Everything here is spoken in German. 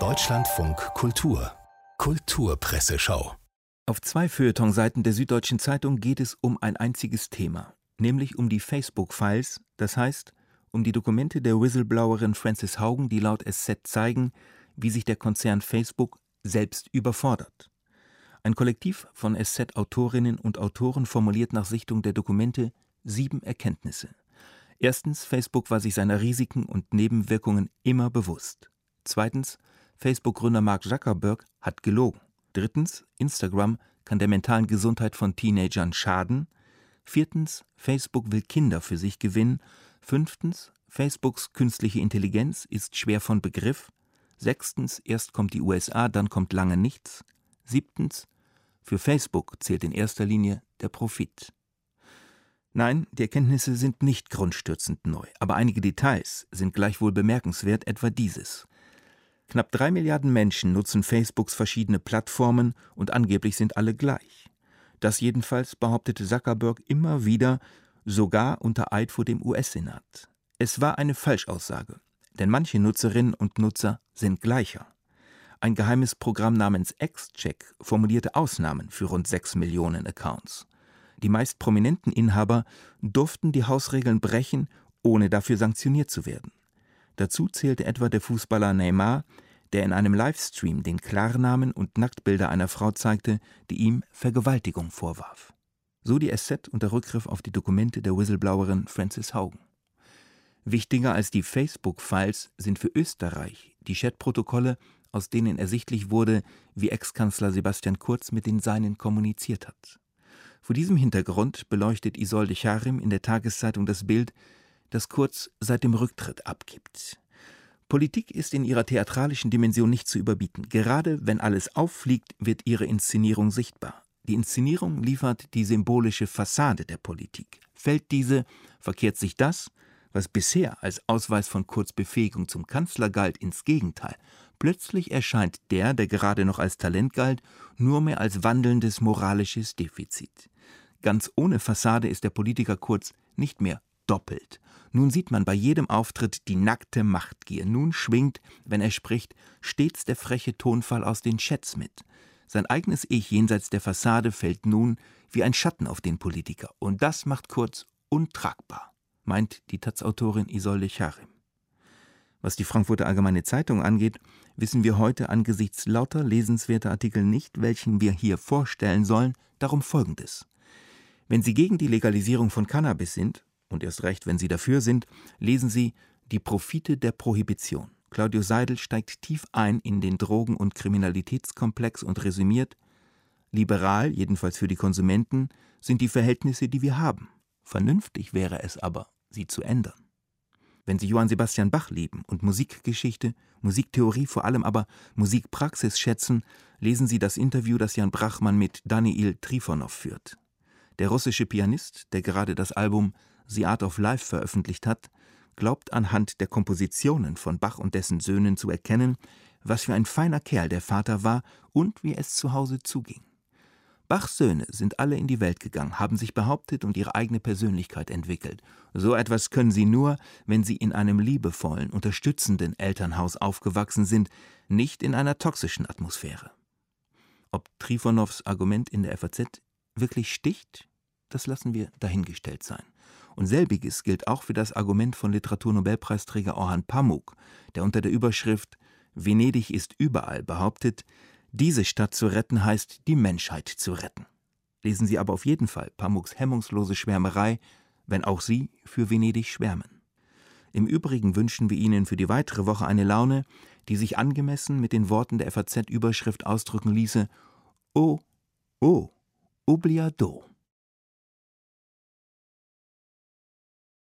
Deutschlandfunk Kultur Kulturpresseschau Auf zwei Feuilletonseiten der Süddeutschen Zeitung geht es um ein einziges Thema, nämlich um die Facebook-Files, das heißt um die Dokumente der Whistleblowerin Frances Haugen, die laut SZ zeigen, wie sich der Konzern Facebook selbst überfordert. Ein Kollektiv von SZ-Autorinnen und Autoren formuliert nach Sichtung der Dokumente sieben Erkenntnisse. Erstens, Facebook war sich seiner Risiken und Nebenwirkungen immer bewusst. Zweitens, Facebook-Gründer Mark Zuckerberg hat gelogen. Drittens, Instagram kann der mentalen Gesundheit von Teenagern schaden. Viertens, Facebook will Kinder für sich gewinnen. Fünftens, Facebooks künstliche Intelligenz ist schwer von Begriff. Sechstens, erst kommt die USA, dann kommt lange nichts. Siebtens, für Facebook zählt in erster Linie der Profit. Nein, die Erkenntnisse sind nicht grundstürzend neu, aber einige Details sind gleichwohl bemerkenswert, etwa dieses. Knapp drei Milliarden Menschen nutzen Facebooks verschiedene Plattformen und angeblich sind alle gleich. Das jedenfalls behauptete Zuckerberg immer wieder, sogar unter Eid vor dem US-Senat. Es war eine Falschaussage, denn manche Nutzerinnen und Nutzer sind gleicher. Ein geheimes Programm namens X-Check formulierte Ausnahmen für rund sechs Millionen Accounts. Die meist prominenten Inhaber durften die Hausregeln brechen, ohne dafür sanktioniert zu werden. Dazu zählte etwa der Fußballer Neymar, der in einem Livestream den Klarnamen und Nacktbilder einer Frau zeigte, die ihm Vergewaltigung vorwarf. So die SZ unter Rückgriff auf die Dokumente der Whistleblowerin Frances Haugen. Wichtiger als die Facebook-Files sind für Österreich die Chatprotokolle, aus denen ersichtlich wurde, wie Ex-Kanzler Sebastian Kurz mit den Seinen kommuniziert hat. Vor diesem Hintergrund beleuchtet Isolde Charim in der Tageszeitung das Bild, das Kurz seit dem Rücktritt abgibt. Politik ist in ihrer theatralischen Dimension nicht zu überbieten. Gerade wenn alles auffliegt, wird ihre Inszenierung sichtbar. Die Inszenierung liefert die symbolische Fassade der Politik. Fällt diese, verkehrt sich das, was bisher als Ausweis von Kurzbefähigung zum Kanzler galt, ins Gegenteil. Plötzlich erscheint der, der gerade noch als Talent galt, nur mehr als wandelndes moralisches Defizit. Ganz ohne Fassade ist der Politiker Kurz nicht mehr doppelt. Nun sieht man bei jedem Auftritt die nackte Machtgier. Nun schwingt, wenn er spricht, stets der freche Tonfall aus den Chats mit. Sein eigenes Ich jenseits der Fassade fällt nun wie ein Schatten auf den Politiker. Und das macht Kurz untragbar, meint die Taz-Autorin Isolde Charim. Was die Frankfurter Allgemeine Zeitung angeht, wissen wir heute angesichts lauter lesenswerter Artikel nicht, welchen wir hier vorstellen sollen, darum folgendes. Wenn Sie gegen die Legalisierung von Cannabis sind, und erst recht, wenn Sie dafür sind, lesen Sie Die Profite der Prohibition. Claudius Seidel steigt tief ein in den Drogen- und Kriminalitätskomplex und resümiert Liberal, jedenfalls für die Konsumenten, sind die Verhältnisse, die wir haben. Vernünftig wäre es aber, sie zu ändern. Wenn Sie Johann Sebastian Bach lieben und Musikgeschichte, Musiktheorie, vor allem aber Musikpraxis schätzen, lesen Sie das Interview, das Jan Brachmann mit Daniil Trifonow führt. Der russische Pianist, der gerade das Album The Art of Life veröffentlicht hat, glaubt anhand der Kompositionen von Bach und dessen Söhnen zu erkennen, was für ein feiner Kerl der Vater war und wie es zu Hause zuging. Bachs Söhne sind alle in die Welt gegangen, haben sich behauptet und ihre eigene Persönlichkeit entwickelt. So etwas können sie nur, wenn sie in einem liebevollen, unterstützenden Elternhaus aufgewachsen sind, nicht in einer toxischen Atmosphäre. Ob Trifonows Argument in der FAZ wirklich sticht, das lassen wir dahingestellt sein. Und selbiges gilt auch für das Argument von Literaturnobelpreisträger Orhan Pamuk, der unter der Überschrift Venedig ist überall behauptet, diese Stadt zu retten heißt, die Menschheit zu retten. Lesen Sie aber auf jeden Fall Pamuks hemmungslose Schwärmerei, wenn auch Sie für Venedig schwärmen. Im Übrigen wünschen wir Ihnen für die weitere Woche eine Laune, die sich angemessen mit den Worten der FAZ-Überschrift ausdrücken ließe: Oh, oh, Obliado.